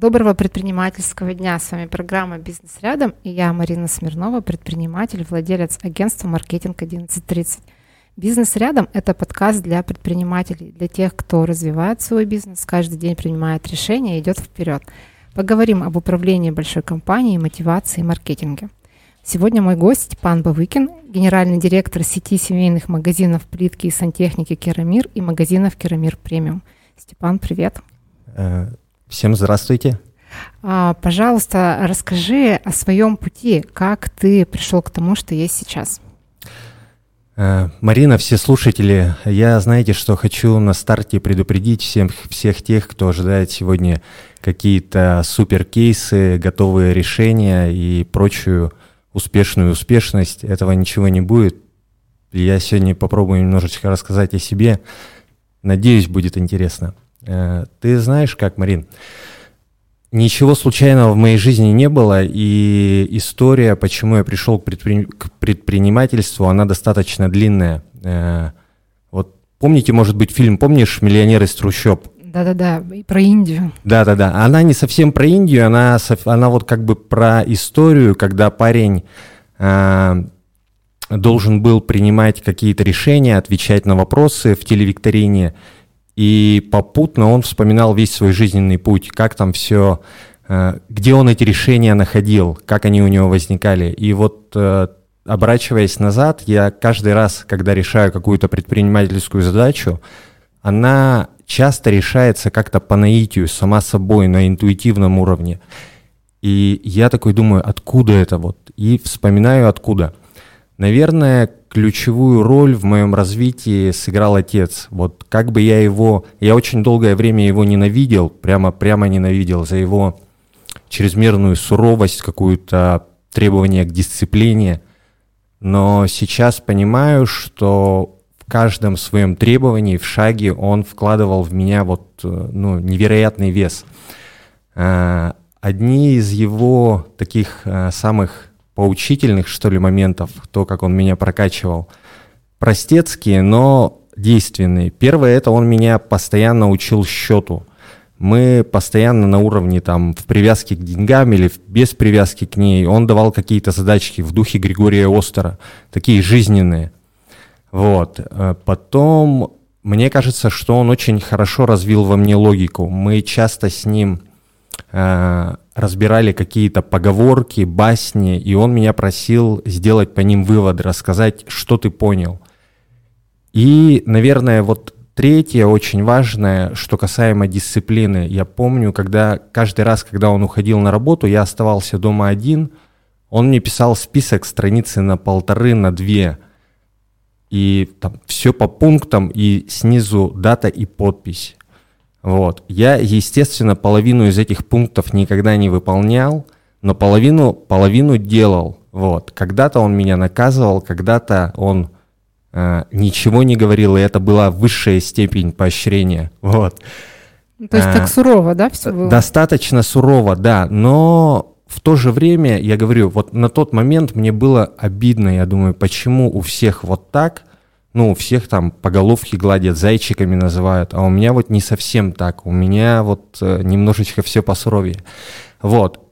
Доброго предпринимательского дня. С вами программа «Бизнес рядом» и я, Марина Смирнова, предприниматель, владелец агентства «Маркетинг 1130». «Бизнес рядом» — это подкаст для предпринимателей, для тех, кто развивает свой бизнес, каждый день принимает решения и идет вперед. Поговорим об управлении большой компанией, мотивации и маркетинге. Сегодня мой гость Степан Бавыкин, генеральный директор сети семейных магазинов плитки и сантехники «Керамир» и магазинов «Керамир Премиум». Степан, привет. Всем здравствуйте. А, пожалуйста, расскажи о своем пути, как ты пришел к тому, что есть сейчас. Э, Марина, все слушатели, я, знаете, что хочу на старте предупредить всем, всех тех, кто ожидает сегодня какие-то суперкейсы, готовые решения и прочую успешную успешность. Этого ничего не будет. Я сегодня попробую немножечко рассказать о себе. Надеюсь, будет интересно. Э, ты знаешь как, Марин, ничего случайного в моей жизни не было, и история, почему я пришел к, предпри... к предпринимательству, она достаточно длинная. Э, вот помните, может быть, фильм, помнишь «Миллионер из трущоб»? Да-да-да, про Индию. Да-да-да, она не совсем про Индию, она, она вот как бы про историю, когда парень э, должен был принимать какие-то решения, отвечать на вопросы в телевикторине, и попутно он вспоминал весь свой жизненный путь, как там все, э, где он эти решения находил, как они у него возникали. И вот э, оборачиваясь назад, я каждый раз, когда решаю какую-то предпринимательскую задачу, она часто решается как-то по наитию, сама собой, на интуитивном уровне. И я такой думаю, откуда это вот? И вспоминаю, откуда. Наверное, ключевую роль в моем развитии сыграл отец. Вот как бы я его, я очень долгое время его ненавидел, прямо, прямо ненавидел за его чрезмерную суровость, какую-то требование к дисциплине. Но сейчас понимаю, что в каждом своем требовании, в шаге он вкладывал в меня вот, ну, невероятный вес. А, одни из его таких а, самых поучительных, что ли, моментов, то, как он меня прокачивал. Простецкие, но действенные. Первое, это он меня постоянно учил счету. Мы постоянно на уровне там в привязке к деньгам или без привязки к ней. Он давал какие-то задачки в духе Григория Остера, такие жизненные. Вот. Э, потом, мне кажется, что он очень хорошо развил во мне логику. Мы часто с ним э, разбирали какие-то поговорки, басни, и он меня просил сделать по ним выводы, рассказать, что ты понял. И, наверное, вот третье очень важное, что касаемо дисциплины. Я помню, когда каждый раз, когда он уходил на работу, я оставался дома один, он мне писал список страницы на полторы, на две. И там все по пунктам, и снизу дата и подпись. Вот. Я, естественно, половину из этих пунктов никогда не выполнял, но половину, половину делал. Вот. Когда-то он меня наказывал, когда-то он э, ничего не говорил, и это была высшая степень поощрения. Вот. То есть так э, сурово, да, все было? Достаточно сурово, да, но в то же время, я говорю, вот на тот момент мне было обидно, я думаю, почему у всех вот так, ну, всех там по головке гладят, зайчиками называют, а у меня вот не совсем так, у меня вот э, немножечко все посуровее. Вот.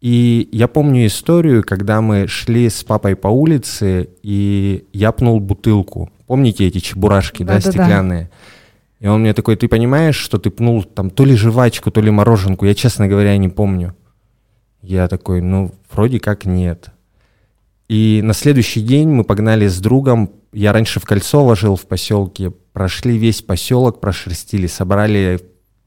И я помню историю, когда мы шли с папой по улице, и я пнул бутылку. Помните эти чебурашки, да, да, да стеклянные? Да. И он мне такой, ты понимаешь, что ты пнул там то ли жвачку, то ли мороженку? Я, честно говоря, не помню. Я такой, ну, вроде как нет. И на следующий день мы погнали с другом. Я раньше в Кольцово жил в поселке, прошли весь поселок, прошерстили, собрали,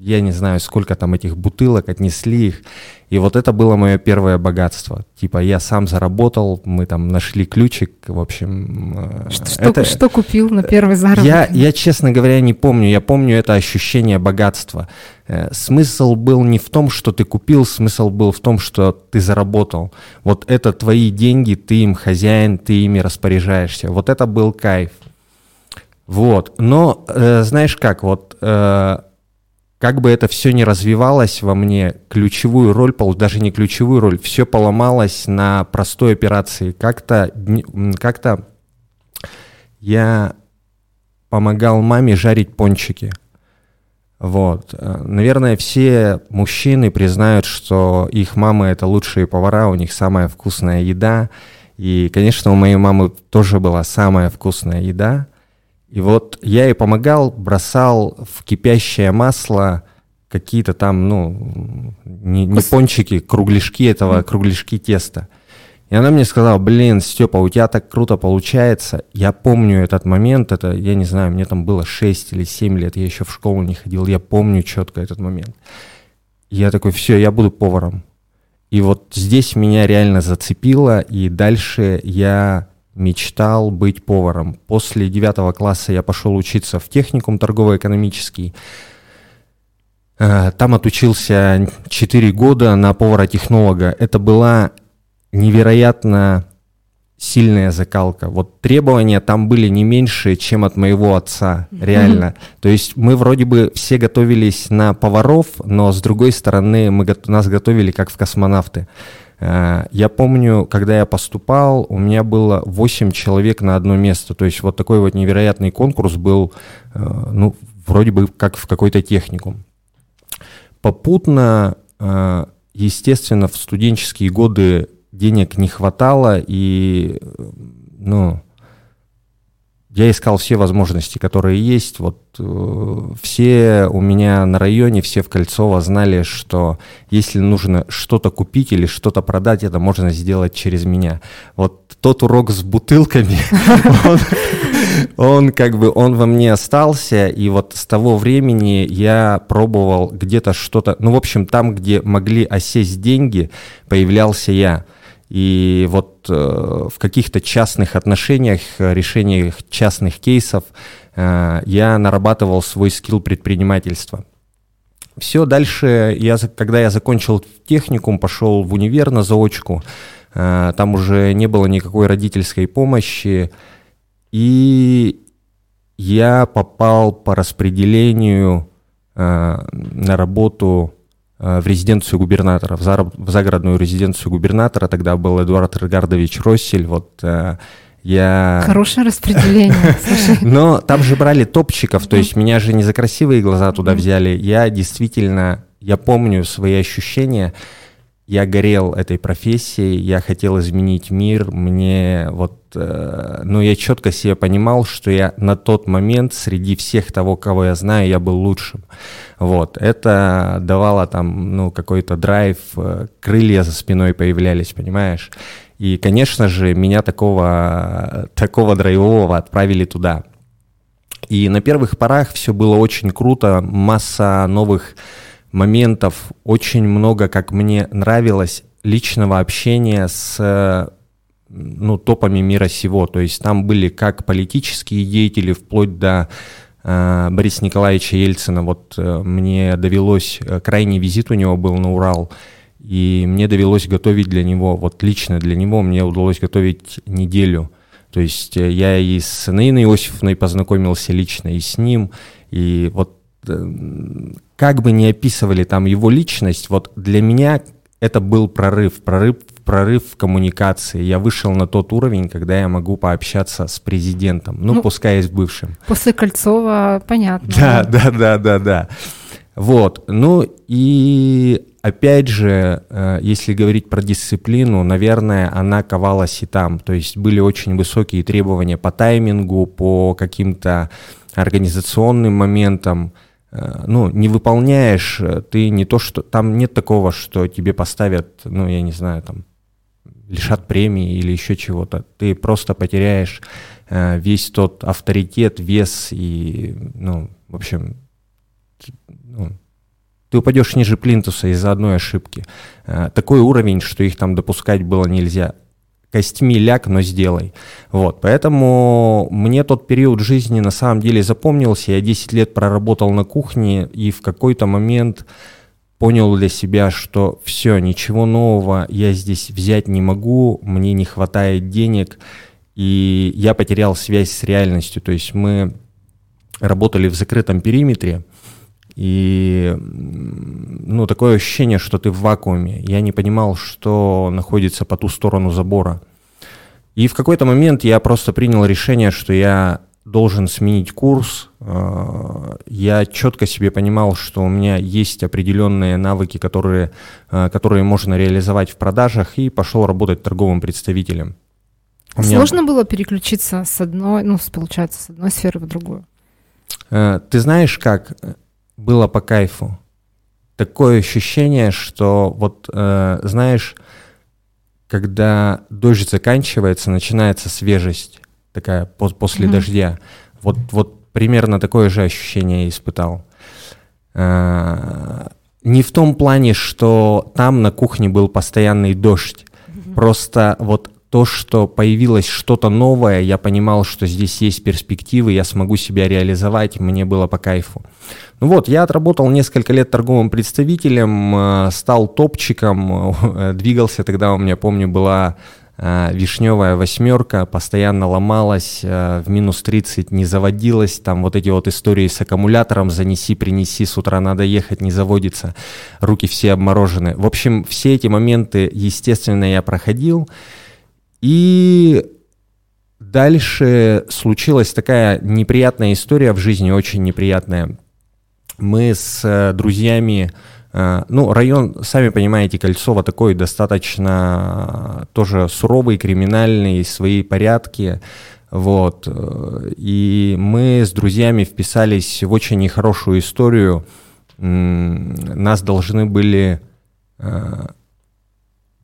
я не знаю, сколько там этих бутылок, отнесли их. И вот это было мое первое богатство. Типа я сам заработал, мы там нашли ключик, в общем. Э, что, это... что, купил на первый заработок? Я, я, честно говоря, не помню. Я помню это ощущение богатства. Э, смысл был не в том, что ты купил, смысл был в том, что ты заработал. Вот это твои деньги, ты им хозяин, ты ими распоряжаешься. Вот это был кайф. Вот. Но э, знаешь как, вот э, как бы это все не развивалось во мне, ключевую роль, даже не ключевую роль, все поломалось на простой операции. Как-то как я помогал маме жарить пончики. Вот. Наверное, все мужчины признают, что их мамы это лучшие повара, у них самая вкусная еда. И, конечно, у моей мамы тоже была самая вкусная еда. И вот я ей помогал, бросал в кипящее масло какие-то там, ну, не, не пончики, кругляшки этого, кругляшки теста. И она мне сказала, блин, Степа, у тебя так круто получается. Я помню этот момент, это, я не знаю, мне там было 6 или 7 лет, я еще в школу не ходил, я помню четко этот момент. Я такой, все, я буду поваром. И вот здесь меня реально зацепило, и дальше я мечтал быть поваром. После девятого класса я пошел учиться в техникум торгово-экономический. Э, там отучился 4 года на повара-технолога. Это была невероятно сильная закалка. Вот требования там были не меньше, чем от моего отца, реально. То есть мы вроде бы все готовились на поваров, но с другой стороны мы нас готовили как в космонавты. Э, я помню, когда я поступал, у меня было 8 человек на одно место. То есть вот такой вот невероятный конкурс был, э, ну, вроде бы как в какой-то техникум. Попутно, э, естественно, в студенческие годы денег не хватало, и, ну, я искал все возможности, которые есть. Вот э, все у меня на районе, все в Кольцово знали, что если нужно что-то купить или что-то продать, это можно сделать через меня. Вот тот урок с бутылками, он, как бы, он во мне остался, и вот с того времени я пробовал где-то что-то, ну, в общем, там, где могли осесть деньги, появлялся я. И вот э, в каких-то частных отношениях, решениях частных кейсов э, я нарабатывал свой скилл предпринимательства. Все, дальше, я, когда я закончил техникум, пошел в универ на заочку, э, там уже не было никакой родительской помощи, и я попал по распределению э, на работу Э, в резиденцию губернатора, в, загородную резиденцию губернатора. Тогда был Эдуард Регардович Россель. Вот э, я... Хорошее распределение, Но там же брали топчиков, то есть меня же не за красивые глаза туда взяли. Я действительно, я помню свои ощущения, я горел этой профессией, я хотел изменить мир, мне вот, э, ну, я четко себе понимал, что я на тот момент среди всех того, кого я знаю, я был лучшим. Вот, это давало там, ну, какой-то драйв, э, крылья за спиной появлялись, понимаешь? И, конечно же, меня такого, такого драйвового отправили туда. И на первых порах все было очень круто, масса новых моментов, очень много, как мне нравилось, личного общения с ну, топами мира сего. То есть там были как политические деятели, вплоть до э, Бориса Николаевича Ельцина. Вот э, мне довелось, э, крайний визит у него был на Урал, и мне довелось готовить для него, вот лично для него мне удалось готовить неделю. То есть э, я и с Наиной Иосифовной познакомился лично, и с ним, и вот э, как бы ни описывали там его личность, вот для меня это был прорыв, прорыв, прорыв в коммуникации. Я вышел на тот уровень, когда я могу пообщаться с президентом, ну, ну пускай и с бывшим. После Кольцова, понятно. Да, да, да, да, да. Вот, ну и опять же, э, если говорить про дисциплину, наверное, она ковалась и там. То есть были очень высокие требования по таймингу, по каким-то организационным моментам. Э, ну, не выполняешь, э, ты не то, что... Там нет такого, что тебе поставят, ну, я не знаю, там, лишат премии или еще чего-то. Ты просто потеряешь э, весь тот авторитет, вес и, ну, в общем, ну, ты упадешь ниже плинтуса из-за одной ошибки. Э, такой уровень, что их там допускать было нельзя костьми ляг, но сделай. Вот, поэтому мне тот период жизни на самом деле запомнился. Я 10 лет проработал на кухне и в какой-то момент понял для себя, что все, ничего нового я здесь взять не могу, мне не хватает денег, и я потерял связь с реальностью. То есть мы работали в закрытом периметре, и ну, такое ощущение, что ты в вакууме. Я не понимал, что находится по ту сторону забора. И в какой-то момент я просто принял решение, что я должен сменить курс. Э, я четко себе понимал, что у меня есть определенные навыки, которые, э, которые можно реализовать в продажах, и пошел работать торговым представителем. меня... Сложно было переключиться с одной, ну, получается, с одной сферы в другую? Э, ты знаешь, как было по кайфу? Такое ощущение, что вот, знаешь, когда дождь заканчивается, начинается свежесть такая после mm-hmm. дождя. Вот, вот примерно такое же ощущение я испытал. А, не в том плане, что там на кухне был постоянный дождь. Просто вот то, что появилось что-то новое, я понимал, что здесь есть перспективы, я смогу себя реализовать, мне было по кайфу. Ну вот, я отработал несколько лет торговым представителем, а, стал топчиком, двигался тогда, у меня, помню, была Э, вишневая восьмерка постоянно ломалась, э, в минус 30 не заводилась, там вот эти вот истории с аккумулятором, занеси, принеси, с утра надо ехать, не заводится, руки все обморожены. В общем, все эти моменты, естественно, я проходил, и дальше случилась такая неприятная история в жизни, очень неприятная. Мы с э, друзьями Э, ну, район, сами понимаете, Кольцово такой достаточно тоже суровый, криминальный, свои порядки. Вот. И мы с друзьями вписались в очень нехорошую историю. Нас должны были э,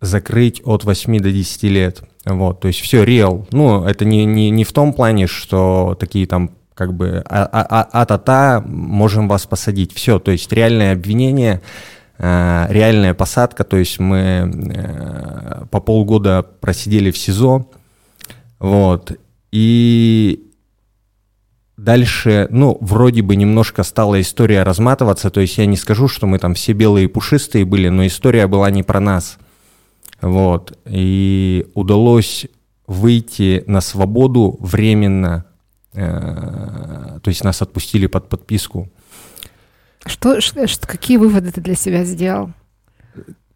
закрыть от 8 до 10 лет. Вот, то есть все реал. Ну, это не, не, не в том плане, что такие там как бы а-та-та, а, можем вас посадить. Все, то есть реальное обвинение, э, реальная посадка, то есть мы э, по полгода просидели в СИЗО, вот, и Дальше, ну, вроде бы немножко стала история разматываться, то есть я не скажу, что мы там все белые и пушистые были, но история была не про нас. Вот. И удалось выйти на свободу временно Э, то есть нас отпустили под подписку. Что, что, какие выводы ты для себя сделал?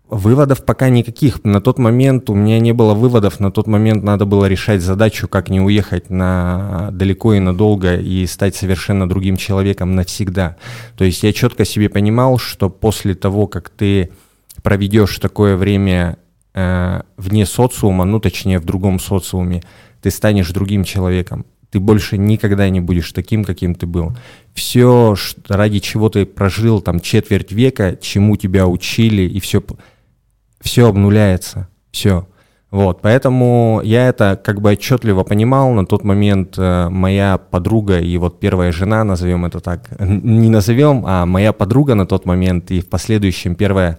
Выводов пока никаких. На тот момент у меня не было выводов. На тот момент надо было решать задачу, как не уехать на далеко и надолго и стать совершенно другим человеком навсегда. То есть я четко себе понимал, что после того, как ты проведешь такое время э, вне социума, ну точнее в другом социуме, ты станешь другим человеком ты больше никогда не будешь таким, каким ты был. Все, ради чего ты прожил там четверть века, чему тебя учили, и все, все обнуляется, все. Вот, поэтому я это как бы отчетливо понимал. На тот момент э, моя подруга и вот первая жена, назовем это так, не назовем, а моя подруга на тот момент и в последующем первая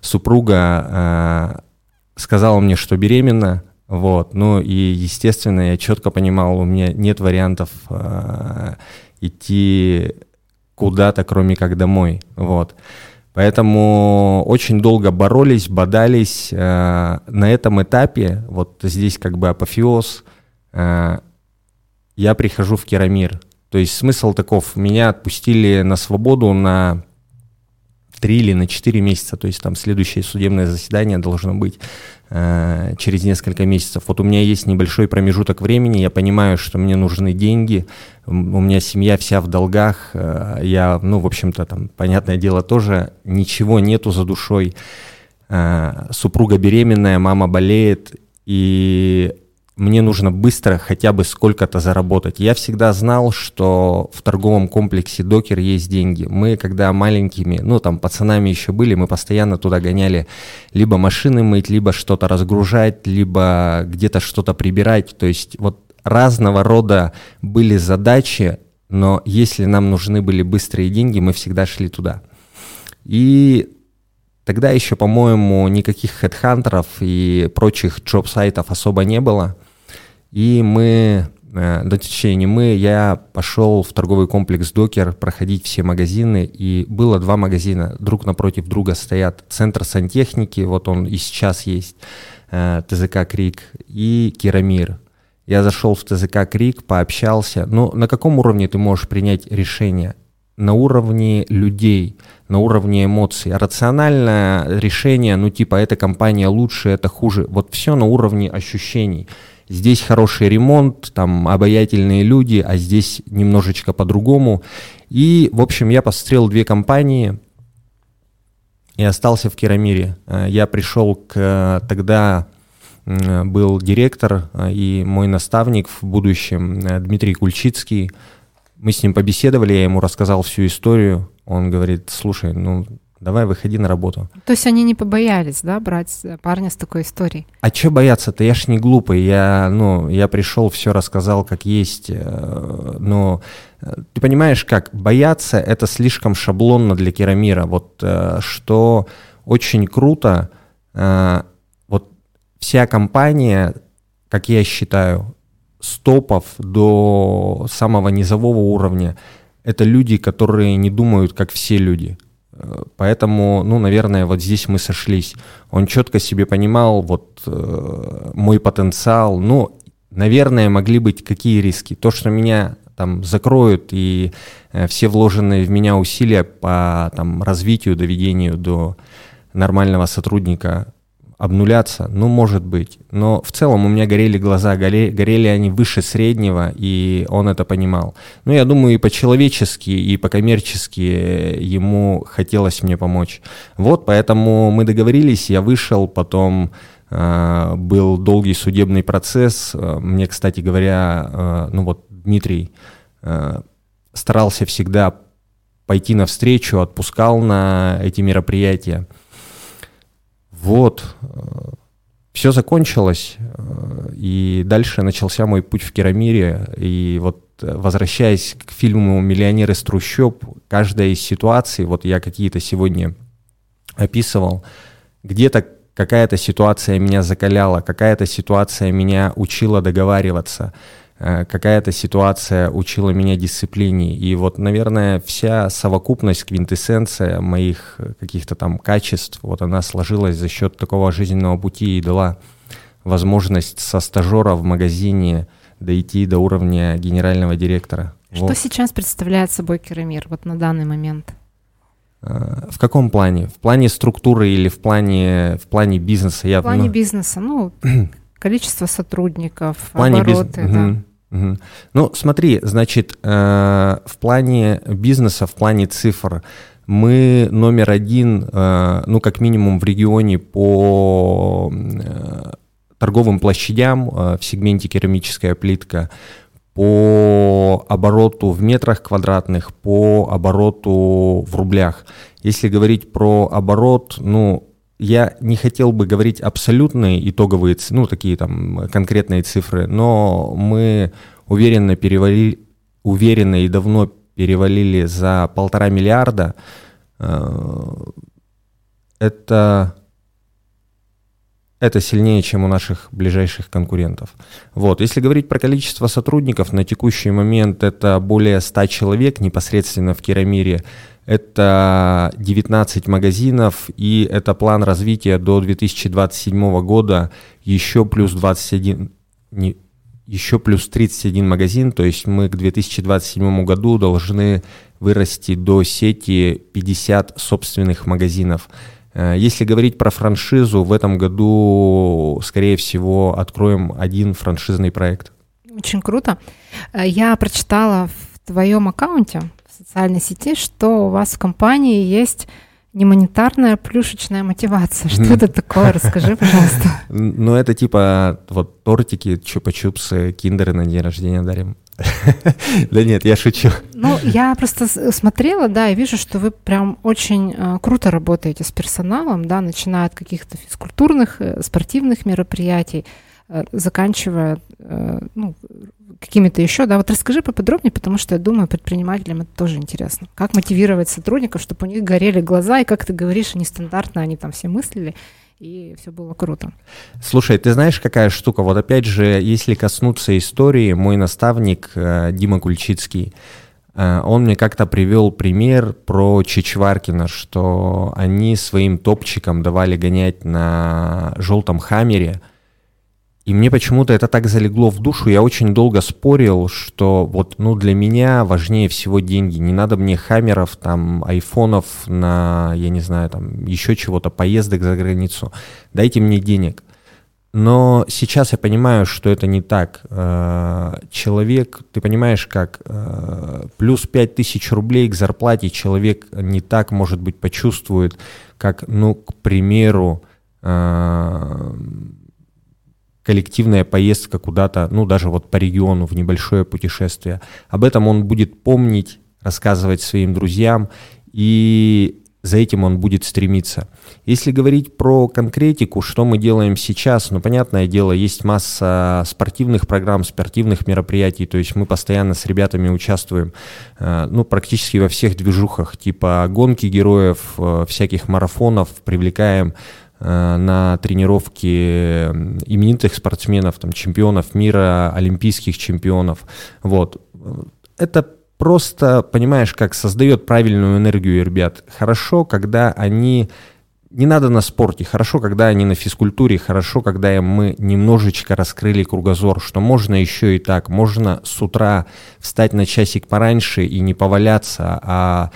супруга э, сказала мне, что беременна, вот, ну и, естественно, я четко понимал, у меня нет вариантов э, идти куда-то, кроме как домой, вот. Поэтому очень долго боролись, бодались. Э, на этом этапе, вот здесь как бы апофеоз, э, я прихожу в Керамир. То есть смысл таков, меня отпустили на свободу на три или на четыре месяца, то есть там следующее судебное заседание должно быть э, через несколько месяцев. Вот у меня есть небольшой промежуток времени, я понимаю, что мне нужны деньги, у меня семья вся в долгах, э, я, ну, в общем-то, там, понятное дело, тоже ничего нету за душой, э, супруга беременная, мама болеет, и мне нужно быстро хотя бы сколько-то заработать. Я всегда знал, что в торговом комплексе Докер есть деньги. Мы, когда маленькими, ну там пацанами еще были, мы постоянно туда гоняли либо машины мыть, либо что-то разгружать, либо где-то что-то прибирать. То есть вот разного рода были задачи, но если нам нужны были быстрые деньги, мы всегда шли туда. И Тогда еще, по-моему, никаких хедхантеров и прочих джоб-сайтов особо не было. И мы, э, да точнее не мы, я пошел в торговый комплекс Докер проходить все магазины, и было два магазина, друг напротив друга стоят. Центр сантехники, вот он и сейчас есть, э, ТЗК Крик, и Керамир. Я зашел в ТЗК Крик, пообщался. Но на каком уровне ты можешь принять решение? На уровне людей, на уровне эмоций. Рациональное решение, ну типа эта компания лучше, это хуже. Вот все на уровне ощущений. Здесь хороший ремонт, там обаятельные люди, а здесь немножечко по-другому. И, в общем, я посмотрел две компании и остался в Керамире. Э, я пришел к тогда был директор э, и мой наставник в будущем э, Дмитрий Кульчицкий. Мы с ним побеседовали, я ему рассказал всю историю. Он говорит, слушай, ну давай выходи на работу. То есть они не побоялись, да, брать парня с такой историей? А что бояться-то? Я ж не глупый, я, ну, я пришел, все рассказал как есть, э, но ты понимаешь как, бояться это слишком шаблонно для керамира, вот что очень круто, вся компания, как я считаю, с топов до самого низового уровня, это люди, которые не думают, как все люди. Поэтому, ну, наверное, вот здесь мы сошлись. Он четко себе понимал вот э, мой потенциал. Ну, наверное, могли быть какие риски. То, что меня там закроют и э, все вложенные в меня усилия по там развитию, доведению до нормального сотрудника обнуляться, ну, может быть. Но в целом у меня горели глаза, горели, горели они выше среднего, и он это понимал. Ну, я думаю, и по-человечески, и по-коммерчески ему хотелось мне помочь. Вот, поэтому мы договорились, я вышел, потом э, был долгий судебный процесс. Мне, кстати говоря, э, ну вот Дмитрий э, старался всегда пойти навстречу, отпускал на эти мероприятия. Вот. Все закончилось, и дальше начался мой путь в Керамире. И вот возвращаясь к фильму «Миллионер из трущоб», каждая из ситуаций, вот я какие-то сегодня описывал, где-то какая-то ситуация меня закаляла, какая-то ситуация меня учила договариваться – Э, какая-то ситуация учила меня дисциплине. И вот, наверное, вся совокупность, квинтэссенция моих каких-то там качеств, вот она сложилась за счет такого жизненного пути и дала возможность со стажера в магазине дойти до уровня генерального директора. Что вот. сейчас представляет собой Керамир вот на данный момент? Э, в каком плане? В плане структуры или в плане, в плане бизнеса? Я, в плане ну... бизнеса, ну, количество сотрудников, в плане обороты, биз... да. Угу. Ну, смотри, значит, э, в плане бизнеса, в плане цифр, мы номер один, э, ну, как минимум в регионе по э, торговым площадям в сегменте керамическая плитка, по обороту в метрах квадратных, по обороту в рублях. Если говорить про оборот, ну, я не хотел бы говорить абсолютные итоговые, ну, такие там конкретные цифры, но мы уверенно перевалили, уверенно и давно перевалили за полтора миллиарда. Э, это, это сильнее, чем у наших ближайших конкурентов. Вот. Если говорить про количество сотрудников, на текущий момент это более 100 человек непосредственно в Керамире. Это 19 магазинов, и это план развития до 2027 года еще плюс 21, не, еще плюс 31 магазин, то есть мы к 2027 году должны вырасти до сети 50 собственных магазинов. Э, если говорить про франшизу, в этом году, скорее всего, откроем один франшизный проект. Очень круто. Э, я прочитала в твоем аккаунте, социальной сети, что у вас в компании есть немонетарная плюшечная мотивация. Что это такое? Расскажи, пожалуйста. Ну, это типа вот тортики, чупа-чупсы, киндеры на день рождения дарим. Да нет, я шучу. Ну, я просто смотрела, да, и вижу, что вы прям очень э, круто работаете с персоналом, да, начиная от каких-то физкультурных, э, спортивных мероприятий, заканчивая э, ну, какими-то еще, да, вот расскажи поподробнее, потому что я думаю, предпринимателям это тоже интересно. Как мотивировать сотрудников, чтобы у них горели глаза, и как ты говоришь, нестандартно они там все мыслили, и все было круто. Слушай, ты знаешь, какая штука? Вот опять же, если коснуться истории, мой наставник э, Дима Кульчицкий, э, он мне как-то привел пример про Чичваркина, что они своим топчиком давали гонять на желтом хаммере – и мне почему-то это так залегло в душу. Я очень долго спорил, что вот, ну, для меня важнее всего деньги. Не надо мне хаммеров, там, айфонов на, я не знаю, там, еще чего-то, поездок за границу. Дайте мне денег. Но сейчас я понимаю, что это не так. Э, человек, ты понимаешь, как э, плюс 5000 рублей к зарплате человек не так, может быть, почувствует, как, ну, к примеру, э, коллективная поездка куда-то, ну, даже вот по региону в небольшое путешествие. Об этом он будет помнить, рассказывать своим друзьям, и за этим он будет стремиться. Если говорить про конкретику, что мы делаем сейчас, ну, понятное дело, есть масса спортивных программ, спортивных мероприятий, то есть мы постоянно с ребятами участвуем, э, ну, практически во всех движухах, типа гонки героев, э, всяких марафонов, привлекаем на тренировки именитых спортсменов, там, чемпионов мира, олимпийских чемпионов, вот. Это просто, понимаешь, как создает правильную энергию ребят. Хорошо, когда они... Не надо на спорте, хорошо, когда они на физкультуре, хорошо, когда мы немножечко раскрыли кругозор, что можно еще и так, можно с утра встать на часик пораньше и не поваляться, а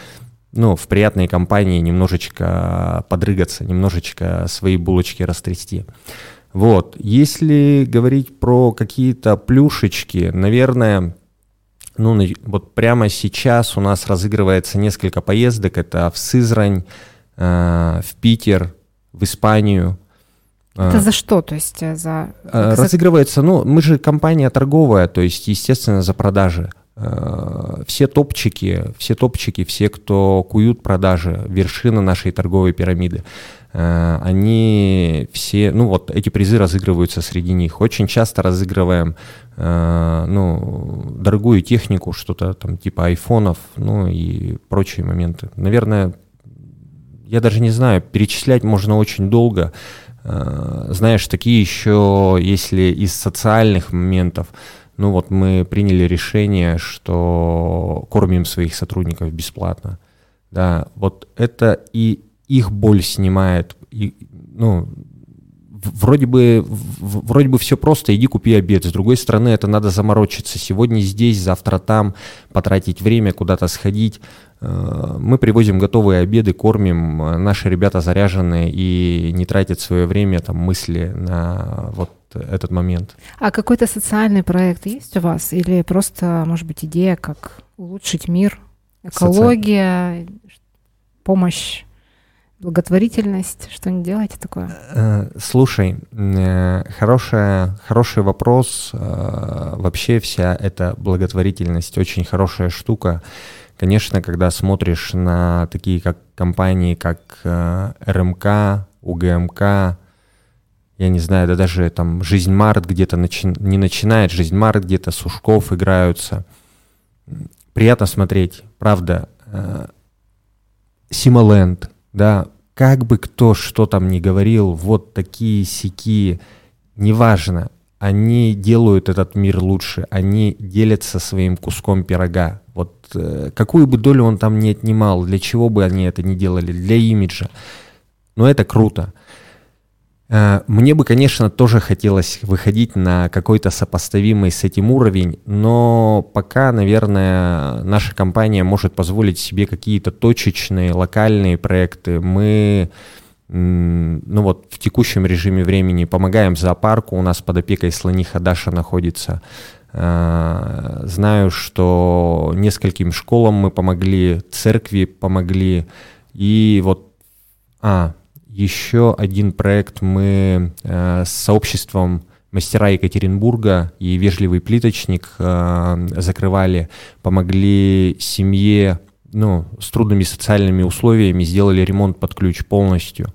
ну, в приятной компании немножечко подрыгаться, немножечко свои булочки растрясти. Вот, если говорить про какие-то плюшечки, наверное, ну, вот прямо сейчас у нас разыгрывается несколько поездок. Это в Сызрань, э, в Питер, в Испанию. Это за что? То есть э, за... Э, разыгрывается, ну, мы же компания торговая, то есть, естественно, за продажи. Все топчики, все топчики, все, кто куют продажи, вершина нашей торговой пирамиды, они все, ну вот эти призы разыгрываются среди них. Очень часто разыгрываем Э, ну, дорогую технику, что-то там типа айфонов, ну и прочие моменты. Наверное, я даже не знаю, перечислять можно очень долго. Э, знаешь, такие еще, если из социальных моментов, ну вот мы приняли решение, что кормим своих сотрудников бесплатно. Да, вот это и их боль снимает, и, ну, вроде бы, вроде бы все просто, иди купи обед. С другой стороны, это надо заморочиться. Сегодня здесь, завтра там, потратить время, куда-то сходить. Э, мы привозим готовые обеды, кормим. Наши ребята заряжены и не тратят свое время, там, мысли на вот этот момент. А какой-то социальный проект есть у вас? Или просто, может быть, идея, как улучшить мир, экология, Соци... помощь благотворительность, что не делаете такое? Э, слушай, э, хорошая, хороший вопрос. Э, вообще вся эта благотворительность очень хорошая штука. Конечно, когда смотришь на такие как компании, как РМК, УГМК, я не знаю, да даже там Жизнь Март где-то начи... не начинает, Жизнь Март где-то Сушков играются. Приятно смотреть, правда. Симоленд, да, как бы кто что там ни говорил, вот такие сики, неважно, они делают этот мир лучше, они делятся своим куском пирога. Вот э, какую бы долю он там не отнимал, для чего бы они это не делали, для имиджа. Но это круто. Э, мне бы, конечно, тоже хотелось выходить на какой-то сопоставимый с этим уровень, но пока, наверное, наша компания может позволить себе какие-то точечные, локальные проекты. Мы ну вот в текущем режиме времени помогаем зоопарку, у нас под опекой слониха Даша находится. Э, знаю, что нескольким школам мы помогли, церкви помогли, и вот, а, еще один проект. Мы э, с сообществом мастера Екатеринбурга и вежливый плиточник э, закрывали, помогли семье ну, с трудными социальными условиями, сделали ремонт под ключ полностью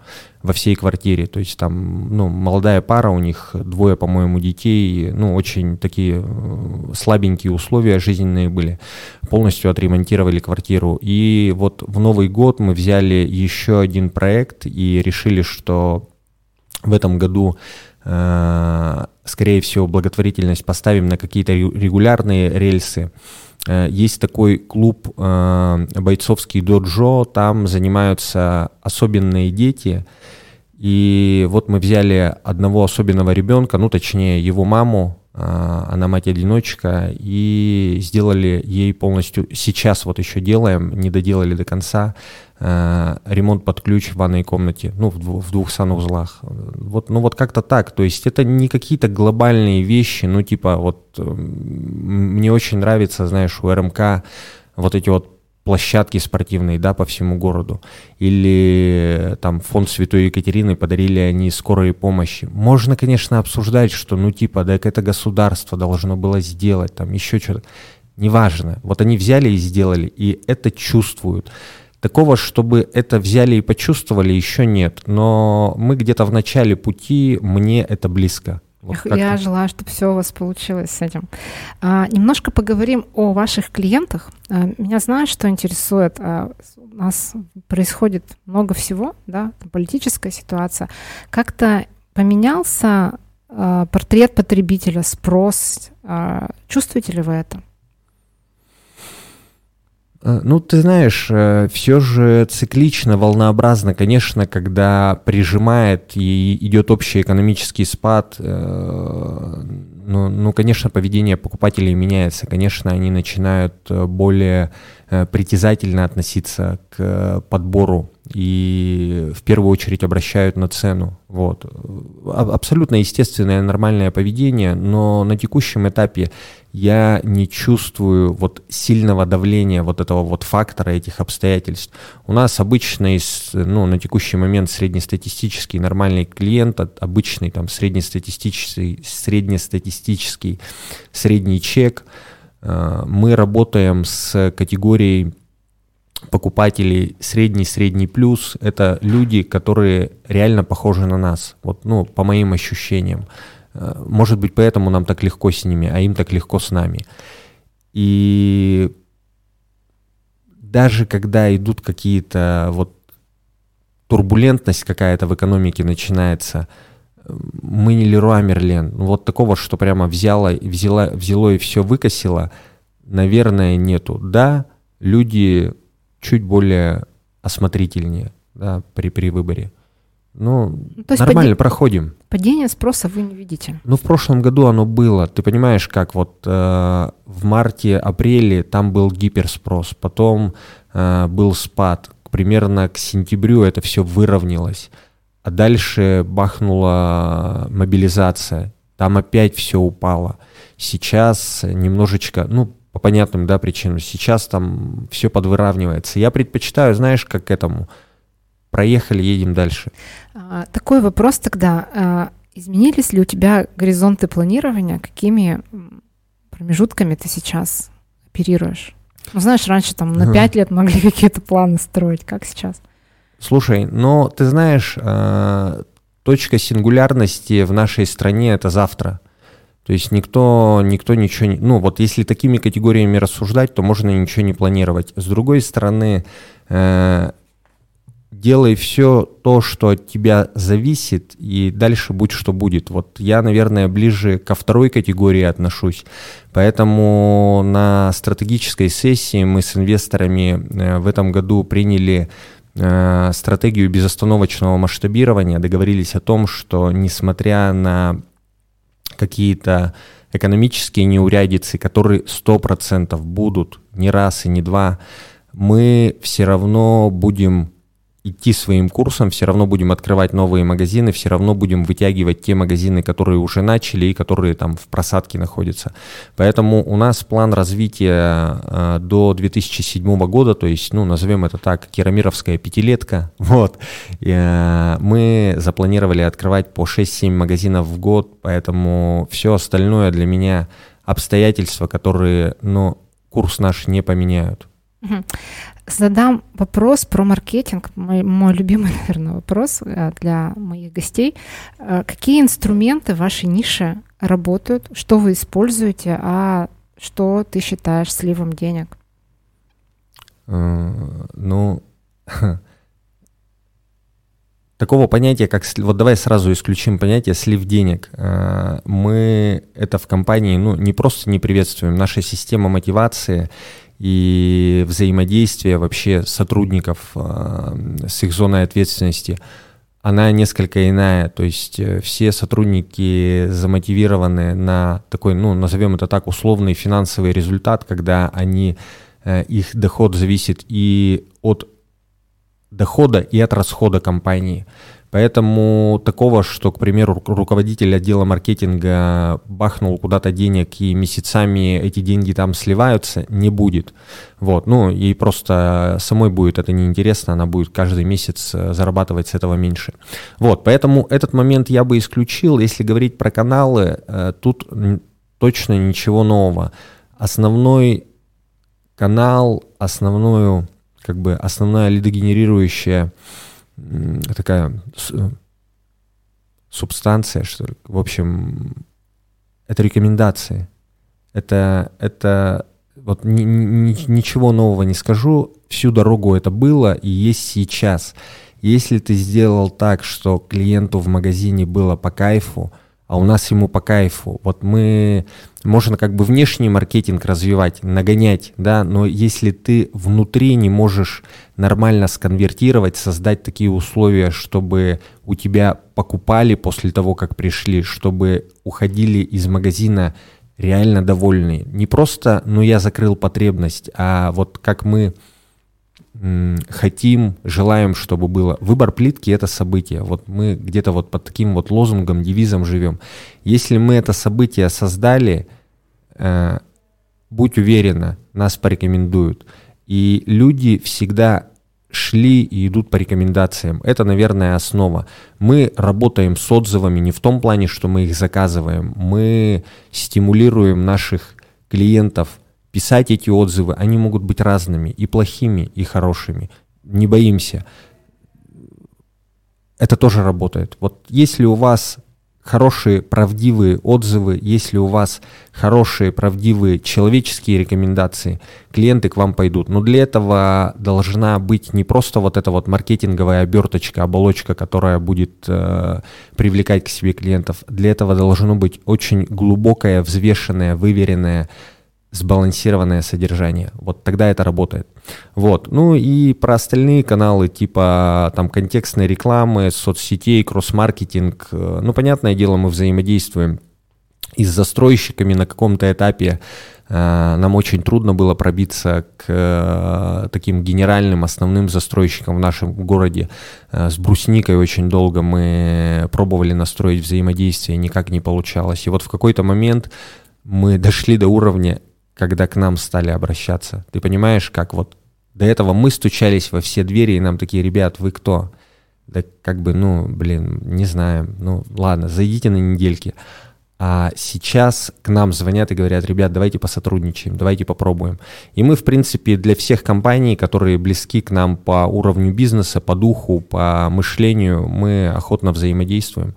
во всей квартире. То есть там, ну, молодая пара, у них двое, по-моему, детей, ну, очень такие э, слабенькие условия жизненные были. Полностью отремонтировали квартиру. И вот в Новый год мы взяли еще один проект и решили, что в этом году э, скорее всего, благотворительность поставим на какие-то регулярные рельсы. Э, есть такой клуб бойцовский доджо, там занимаются особенные дети. И вот мы взяли одного особенного ребенка, ну точнее его маму, она мать-одиночка, и сделали ей полностью, сейчас вот еще делаем, не доделали до конца, ремонт под ключ в ванной комнате, ну, в, двух, в двух санузлах. Вот, ну, вот как-то так. То есть это не какие-то глобальные вещи, ну, типа, вот мне очень нравится, знаешь, у РМК вот эти вот площадки спортивные, да, по всему городу. Или там фонд Святой Екатерины подарили они скорой помощи. Можно, конечно, обсуждать, что, ну, типа, да, это государство должно было сделать, там, еще что-то. Неважно. Вот они взяли и сделали, и это чувствуют. Такого, чтобы это взяли и почувствовали, еще нет. Но мы где-то в начале пути, мне это близко. Вот Я желаю, чтобы все у вас получилось с этим. А, немножко поговорим о ваших клиентах. А, меня знают, что интересует. А, у нас происходит много всего, да, политическая ситуация. Как-то поменялся а, портрет потребителя, спрос. А, чувствуете ли вы это? Э, ну, ты знаешь, э, все же циклично, волнообразно, конечно, когда прижимает и идет общий экономический спад, э, ну, ну, конечно, поведение покупателей меняется, конечно, они начинают более притязательно относиться к подбору и в первую очередь обращают на цену. Вот. Абсолютно естественное, нормальное поведение, но на текущем этапе я не чувствую вот сильного давления вот этого вот фактора, этих обстоятельств. У нас обычный, ну, на текущий момент среднестатистический нормальный клиент, обычный там среднестатистический, среднестатистический средний чек. Э, мы работаем с категорией покупателей средний-средний плюс. Это люди, которые реально похожи на нас, вот, ну, по моим ощущениям. Э, может быть, поэтому нам так легко с ними, а им так легко с нами. И даже когда идут какие-то вот турбулентность какая-то в экономике начинается, мы не Леруа Мерлен. Вот такого, что прямо взяло, взяло, взяло и все выкосило, наверное, нету. Да, люди чуть более осмотрительнее да, при, при выборе. Ну, ну, То есть нормально пади... проходим. Падение спроса вы не видите? Ну, в прошлом году оно было. Ты понимаешь, как вот э, в марте-апреле там был гиперспрос, потом э, был спад. Примерно к сентябрю это все выровнялось. А дальше бахнула мобилизация. Там опять все упало. Сейчас немножечко, ну, по понятным да, причинам, сейчас там все подвыравнивается. Я предпочитаю, знаешь, как к этому – проехали, едем дальше. А, такой вопрос тогда. А, изменились ли у тебя горизонты планирования? Какими промежутками ты сейчас оперируешь? Ну, знаешь, раньше там на пять лет могли какие-то планы строить, как сейчас? Слушай, но ты знаешь, а, точка сингулярности в нашей стране это завтра. То есть никто, никто ничего не... Ну вот если такими категориями рассуждать, то можно ничего не планировать. С другой стороны, э, делай все то, что от тебя зависит, и дальше будь что будет. Вот я, наверное, ближе ко второй категории отношусь. Поэтому на стратегической сессии мы с инвесторами э, в этом году приняли э, стратегию безостановочного масштабирования, договорились о том, что несмотря на какие-то экономические неурядицы, которые 100% будут не раз и не два, мы все равно будем идти своим курсом, все равно будем открывать новые магазины, все равно будем вытягивать те магазины, которые уже начали и которые там в просадке находятся. Поэтому у нас план развития э, до 2007 года, то есть, ну, назовем это так, керамировская пятилетка, вот. Э, мы запланировали открывать по 6-7 магазинов в год, поэтому все остальное для меня обстоятельства, которые, ну, курс наш не поменяют. Задам вопрос про маркетинг, мой, мой любимый, наверное, вопрос э, для моих гостей. Э, какие инструменты в вашей нише работают, что вы используете, а что ты считаешь сливом денег? Э, ну, такого понятия, как... Вот давай сразу исключим понятие слив денег. Мы это в компании ну, не просто не приветствуем. Наша система мотивации и взаимодействие вообще сотрудников э, с их зоной ответственности, она несколько иная, то есть э, все сотрудники замотивированы на такой, ну, назовем это так, условный финансовый результат, когда они, э, их доход зависит и от дохода, и от расхода компании. Поэтому такого, что, к примеру, руководитель отдела маркетинга бахнул куда-то денег и месяцами эти деньги там сливаются, не будет. Вот, ну и просто самой будет это неинтересно, она будет каждый месяц э, зарабатывать с этого меньше. Вот, поэтому этот момент я бы исключил. Если говорить про каналы, э, тут точно ничего нового. Основной канал, основную, как бы основная лидогенерирующая такая субстанция, что ли. В общем, это рекомендации. Это, это вот ни, ни, ничего нового не скажу. Всю дорогу это было и есть сейчас. Если ты сделал так, что клиенту в магазине было по кайфу, а у нас ему по кайфу. Вот мы, можно как бы внешний маркетинг развивать, нагонять, да, но если ты внутри не можешь нормально сконвертировать, создать такие условия, чтобы у тебя покупали после того, как пришли, чтобы уходили из магазина реально довольные. Не просто, ну я закрыл потребность, а вот как мы хотим, желаем, чтобы было. Выбор плитки — это событие. Вот мы где-то вот под таким вот лозунгом, девизом живем. Если мы это событие создали, э, будь уверена, нас порекомендуют. И люди всегда шли и идут по рекомендациям. Это, наверное, основа. Мы работаем с отзывами не в том плане, что мы их заказываем. Мы стимулируем наших клиентов – писать эти отзывы, они могут быть разными, и плохими, и хорошими. Не боимся. Это тоже работает. Вот если у вас хорошие, правдивые отзывы, если у вас хорошие, правдивые человеческие рекомендации, клиенты к вам пойдут. Но для этого должна быть не просто вот эта вот маркетинговая оберточка, оболочка, которая будет э, привлекать к себе клиентов. Для этого должно быть очень глубокое, взвешенное, выверенное сбалансированное содержание. Вот тогда это работает. Вот. Ну и про остальные каналы, типа там контекстной рекламы, соцсетей, кросс-маркетинг. Э, ну, понятное дело, мы взаимодействуем и с застройщиками на каком-то этапе э, нам очень трудно было пробиться к э, таким генеральным основным застройщикам в нашем городе. С Брусникой очень долго мы пробовали настроить взаимодействие, никак не получалось. И вот в какой-то момент мы дошли до уровня когда к нам стали обращаться. Ты понимаешь, как вот до этого мы стучались во все двери, и нам такие, ребят, вы кто? Да как бы, ну, блин, не знаю, ну, ладно, зайдите на недельки. А сейчас к нам звонят и говорят, ребят, давайте посотрудничаем, давайте попробуем. И мы, в принципе, для всех компаний, которые близки к нам по уровню бизнеса, по духу, по мышлению, мы охотно взаимодействуем.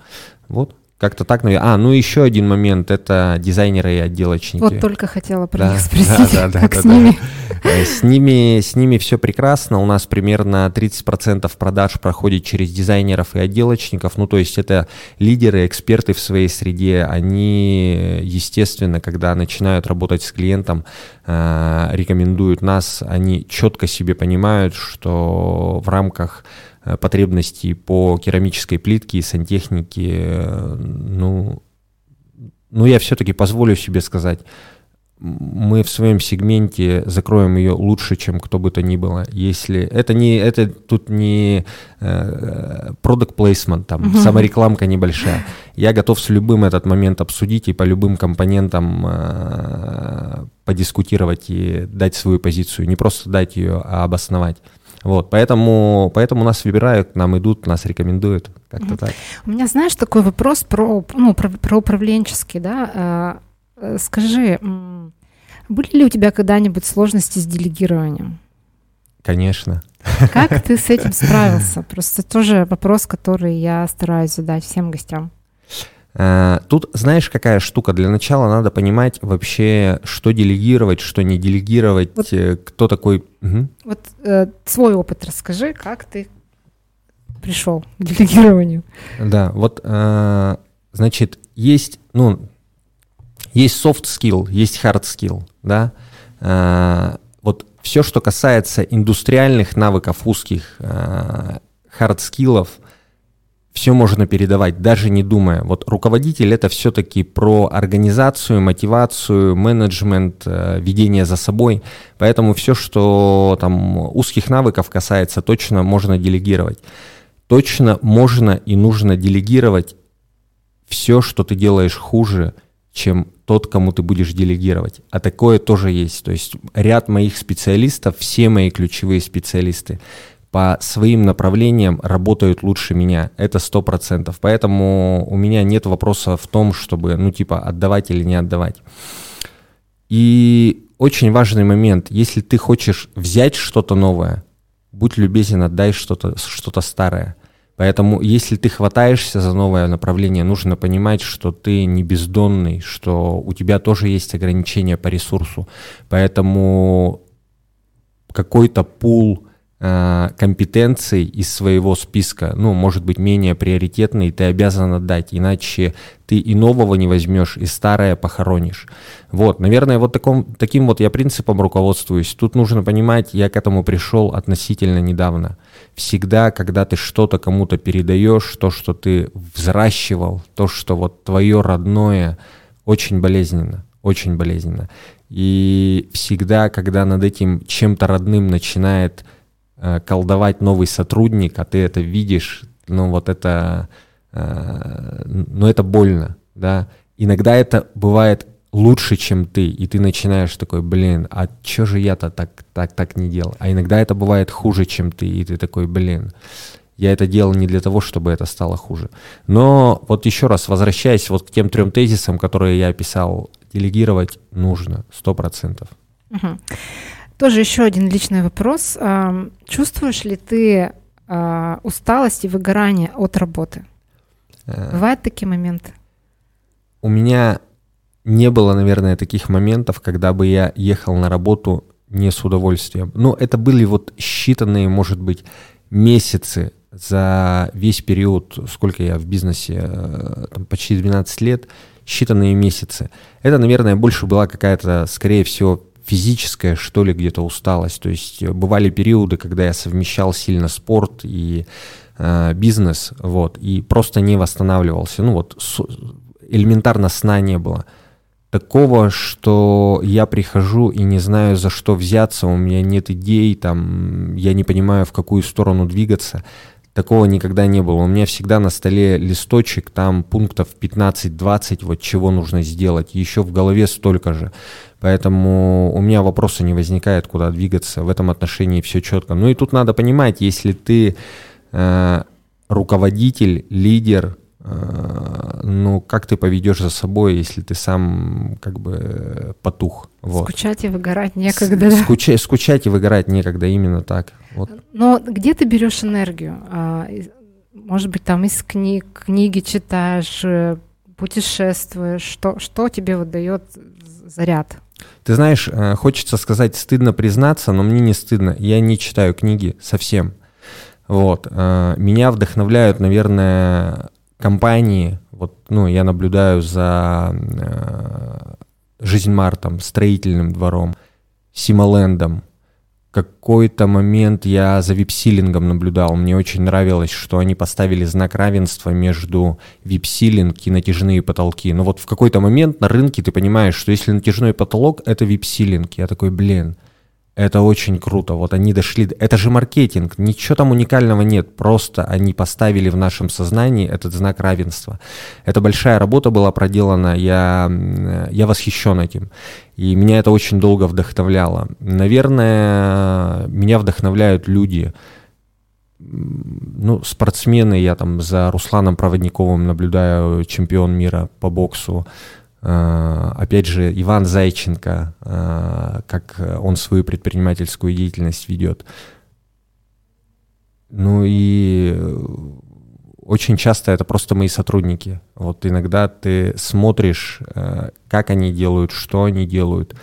Вот. Как-то так, наверное. А, ну еще один момент, это дизайнеры и отделочники. Вот только хотела про да, них спросить, да, да, как да, с да, ними? Да. Э, с ними? С ними все прекрасно, у нас примерно 30% продаж проходит через дизайнеров и отделочников, ну то есть это лидеры, эксперты в своей среде, они, естественно, когда начинают работать с клиентом, э, рекомендуют нас, они четко себе понимают, что в рамках потребностей по керамической плитке и сантехнике, э, ну, ну я все-таки позволю себе сказать, мы в своем сегменте закроем ее лучше, чем кто бы то ни было. Если это не это тут не э, product placement, там uh-huh. саморекламка небольшая. Я готов с любым этот момент обсудить и по любым компонентам э, подискутировать и дать свою позицию, не просто дать ее, а обосновать. Вот, поэтому, поэтому нас выбирают, нам идут, нас рекомендуют, как-то так. У меня, знаешь, такой вопрос про, ну, про, про управленческий, да. А, э, скажи, были ли у тебя когда-нибудь сложности с делегированием? Конечно. Как ты с этим справился? Просто тоже вопрос, который я стараюсь задать всем гостям. Э, тут знаешь, какая штука? Для начала надо понимать вообще, что делегировать, что не делегировать, вот, э, кто такой. Угу. Вот э, свой опыт расскажи, как ты пришел к делегированию. Да, вот, э, значит, есть, ну, есть soft skill, есть hard skill, да. Э, вот все, что касается индустриальных навыков узких, э, hard скиллов – все можно передавать, даже не думая. Вот руководитель это все-таки про организацию, мотивацию, менеджмент, э, ведение за собой. Поэтому все, что там узких навыков касается, точно можно делегировать. Точно можно и нужно делегировать все, что ты делаешь хуже, чем тот, кому ты будешь делегировать. А такое тоже есть. То есть ряд моих специалистов, все мои ключевые специалисты, по своим направлениям работают лучше меня. Это сто процентов. Поэтому у меня нет вопроса в том, чтобы, ну, типа, отдавать или не отдавать. И очень важный момент, если ты хочешь взять что-то новое, будь любезен, отдай что-то что старое. Поэтому, если ты хватаешься за новое направление, нужно понимать, что ты не бездонный, что у тебя тоже есть ограничения по ресурсу. Поэтому какой-то пул компетенций из своего списка, ну, может быть, менее приоритетный, ты обязан отдать, иначе ты и нового не возьмешь, и старое похоронишь. Вот, наверное, вот таком, таким вот я принципом руководствуюсь. Тут нужно понимать, я к этому пришел относительно недавно. Всегда, когда ты что-то кому-то передаешь, то, что ты взращивал, то, что вот твое родное, очень болезненно, очень болезненно. И всегда, когда над этим чем-то родным начинает Э, колдовать новый сотрудник, а ты это видишь, ну вот это, э, ну это больно, да. Иногда это бывает лучше, чем ты, и ты начинаешь такой, блин, а чё же я-то так, так, так не делал? А иногда это бывает хуже, чем ты, и ты такой, блин, я это делал не для того, чтобы это стало хуже. Но вот еще раз, возвращаясь вот к тем трем тезисам, которые я описал, делегировать нужно, сто процентов. Угу. Тоже еще один личный вопрос. Чувствуешь ли ты а, усталость и выгорание от работы? Э. Бывают такие моменты? У меня не было, наверное, таких моментов, когда бы я ехал на работу не с удовольствием. Но это были вот считанные, может быть, месяцы за весь период, сколько я в бизнесе, э, там, почти 12 лет, считанные месяцы. Это, наверное, больше была какая-то, скорее всего, физическая, что ли, где-то усталость. То есть э, бывали периоды, когда я совмещал сильно спорт и э, бизнес, вот, и просто не восстанавливался. Ну вот, с, элементарно сна не было. Такого, что я прихожу и не знаю, за что взяться, у меня нет идей, там, я не понимаю, в какую сторону двигаться. Такого никогда не было. У меня всегда на столе листочек, там пунктов 15-20, вот чего нужно сделать. Еще в голове столько же. Поэтому у меня вопроса не возникает, куда двигаться. В этом отношении все четко. Ну и тут надо понимать, если ты э, руководитель, лидер, ну как ты поведешь за собой, если ты сам как бы потух. Вот. Скучать и выгорать некогда. С, скуча, скучать и выгорать некогда, именно так. Вот. Но где ты берешь энергию? А, может быть, там из книг, книги читаешь, э, путешествуешь, что, что тебе вот дает заряд? Ты знаешь, э, хочется сказать, стыдно признаться, но мне не стыдно. Я не читаю книги совсем. Вот. Э, меня вдохновляют, наверное, компании. Вот, ну, я наблюдаю за Жизнь Мартом, строительным двором, Симолендом, какой-то момент я за випсилингом наблюдал. Мне очень нравилось, что они поставили знак равенства между випсилинг и натяжные потолки. Но вот в какой-то момент на рынке ты понимаешь, что если натяжной потолок — это випсилинг. Я такой, блин, это очень круто. Вот они дошли. Это же маркетинг. Ничего там уникального нет. Просто они поставили в нашем сознании этот знак равенства. Это большая работа была проделана. Я, я восхищен этим. И меня это очень долго вдохновляло. Наверное, меня вдохновляют люди, ну, спортсмены, я там за Русланом Проводниковым наблюдаю, чемпион мира по боксу, опять же, Иван Зайченко, э, как он свою предпринимательскую деятельность ведет. Ну и очень часто это просто мои сотрудники. Вот иногда ты смотришь, э, как они делают, что они делают,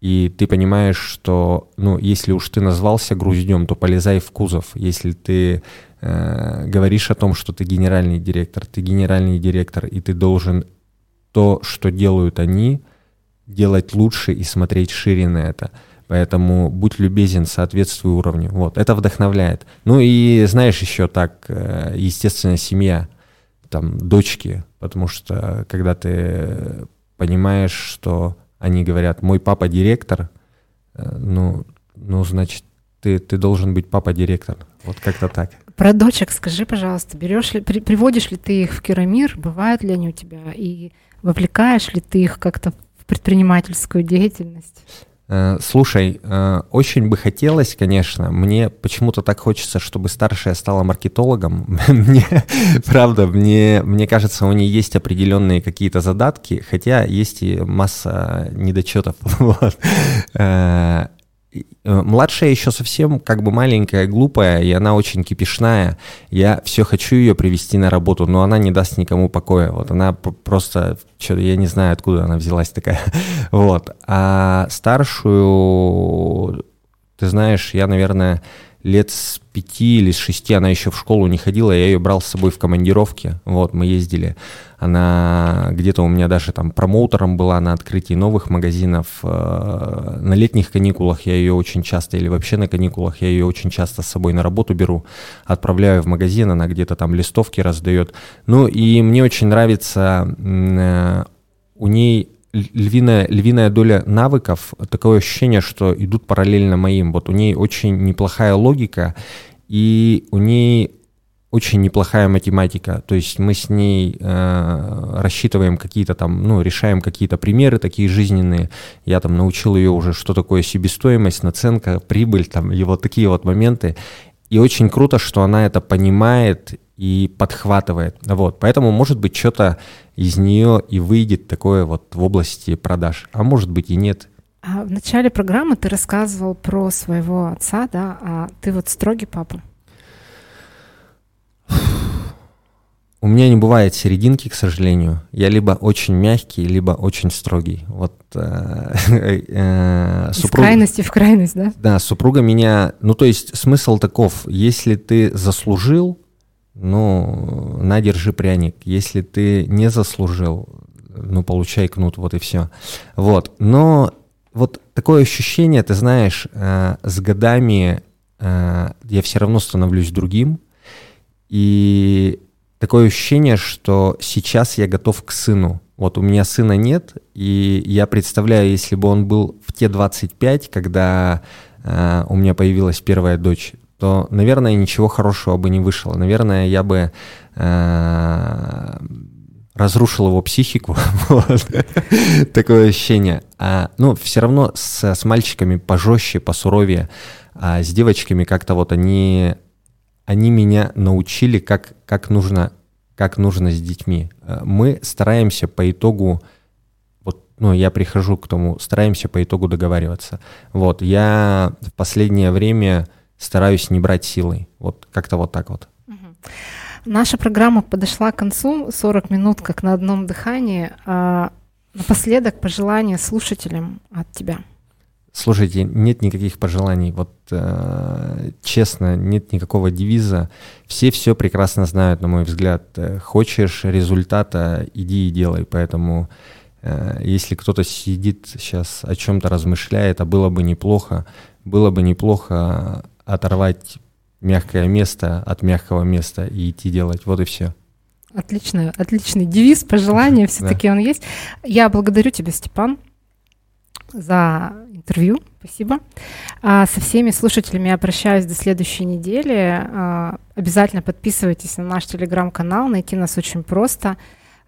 и ты понимаешь, что, ну, если уж ты назвался груздем, то полезай в кузов. Если ты э, говоришь о том, что ты генеральный директор, ты генеральный директор, и ты должен то, что делают они, делать лучше и смотреть шире на это. Поэтому будь любезен, соответствуй уровню. Вот, это вдохновляет. Ну и знаешь еще так, э, естественно, семья, там, дочки, потому что когда ты понимаешь, что они говорят, мой папа директор, э, ну, ну значит, ты, ты должен быть папа-директор. Вот как-то так. Про дочек скажи, пожалуйста, берешь ли, при, приводишь ли ты их в Керамир, бывают ли они у тебя, и вовлекаешь ли ты их как-то в предпринимательскую деятельность? Э, слушай, э, очень бы хотелось, конечно, мне почему-то так хочется, чтобы старшая стала маркетологом. мне, правда, мне, мне кажется, у нее есть определенные какие-то задатки, хотя есть и масса недочетов. вот. Э, младшая еще совсем как бы маленькая, глупая, и она очень кипишная. Я все хочу ее привести на работу, но она не даст никому покоя. Вот она просто, что-то я не знаю, откуда она взялась такая. вот. А старшую, ты знаешь, я, наверное, лет с пяти или с шести она еще в школу не ходила, я ее брал с собой в командировке, вот, мы ездили. Она где-то у меня даже там промоутером была на открытии новых магазинов. Э, на летних каникулах я ее очень часто, или вообще на каникулах я ее очень часто с собой на работу беру, отправляю в магазин, она где-то там листовки раздает. Ну и мне очень нравится э, у ней львиная, львиная доля навыков, такое ощущение, что идут параллельно моим. Вот у ней очень неплохая логика, и у ней очень неплохая математика. То есть мы с ней э, рассчитываем какие-то там, ну, решаем какие-то примеры такие жизненные. Я там научил ее уже, что такое себестоимость, наценка, прибыль, там, и вот такие вот моменты. И очень круто, что она это понимает и подхватывает. Вот. Поэтому, может быть, что-то из нее и выйдет такое вот в области продаж. А может быть и нет. А в начале программы ты рассказывал про своего отца, да? А ты вот строгий папа? У меня не бывает серединки, к сожалению. Я либо очень мягкий, либо очень строгий. Вот э, э, супруг... Из крайности в крайность, да? Да, супруга меня... Ну, то есть смысл таков, если ты заслужил, ну, на, держи пряник. Если ты не заслужил, ну, получай кнут, вот и все. Вот, но вот такое ощущение, ты знаешь, э, с годами э, я все равно становлюсь другим, и такое ощущение, что сейчас я готов к сыну. Вот у меня сына нет, и я представляю, если бы он был в те 25, когда э, у меня появилась первая дочь, то, наверное, ничего хорошего бы не вышло. Наверное, я бы э, разрушил его психику. Такое ощущение. А, ну, все равно с, с мальчиками пожестче, посуровее, а с девочками как-то вот они, они меня научили, как, как, нужно, как нужно с детьми. Э, мы стараемся по итогу вот, ну, я прихожу к тому, стараемся по итогу договариваться. Вот, я в последнее время стараюсь не брать силой. Вот как-то вот так вот. Наша программа подошла к концу, 40 минут как на одном дыхании. А напоследок пожелания слушателям от тебя. Слушайте, нет никаких пожеланий. Вот э, честно, нет никакого девиза. Все все прекрасно знают, на мой взгляд. Э, хочешь результата, иди и делай. Поэтому э, если кто-то сидит сейчас о чем-то размышляет, а было бы неплохо, было бы неплохо оторвать мягкое место от мягкого места и идти делать. Вот и все. Отлично, отличный девиз, пожелание, все-таки да. он есть. Я благодарю тебя, Степан, за интервью. Спасибо. А, со всеми слушателями я прощаюсь до следующей недели. А, обязательно подписывайтесь на наш телеграм-канал. Найти нас очень просто.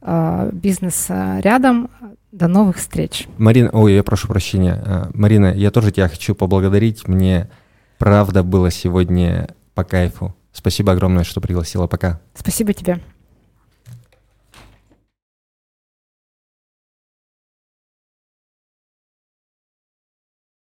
А, бизнес рядом. До новых встреч. Марина, ой, я прошу прощения. А, Марина, я тоже тебя хочу поблагодарить. Мне правда было сегодня по кайфу. Спасибо огромное, что пригласила. Пока. Спасибо тебе.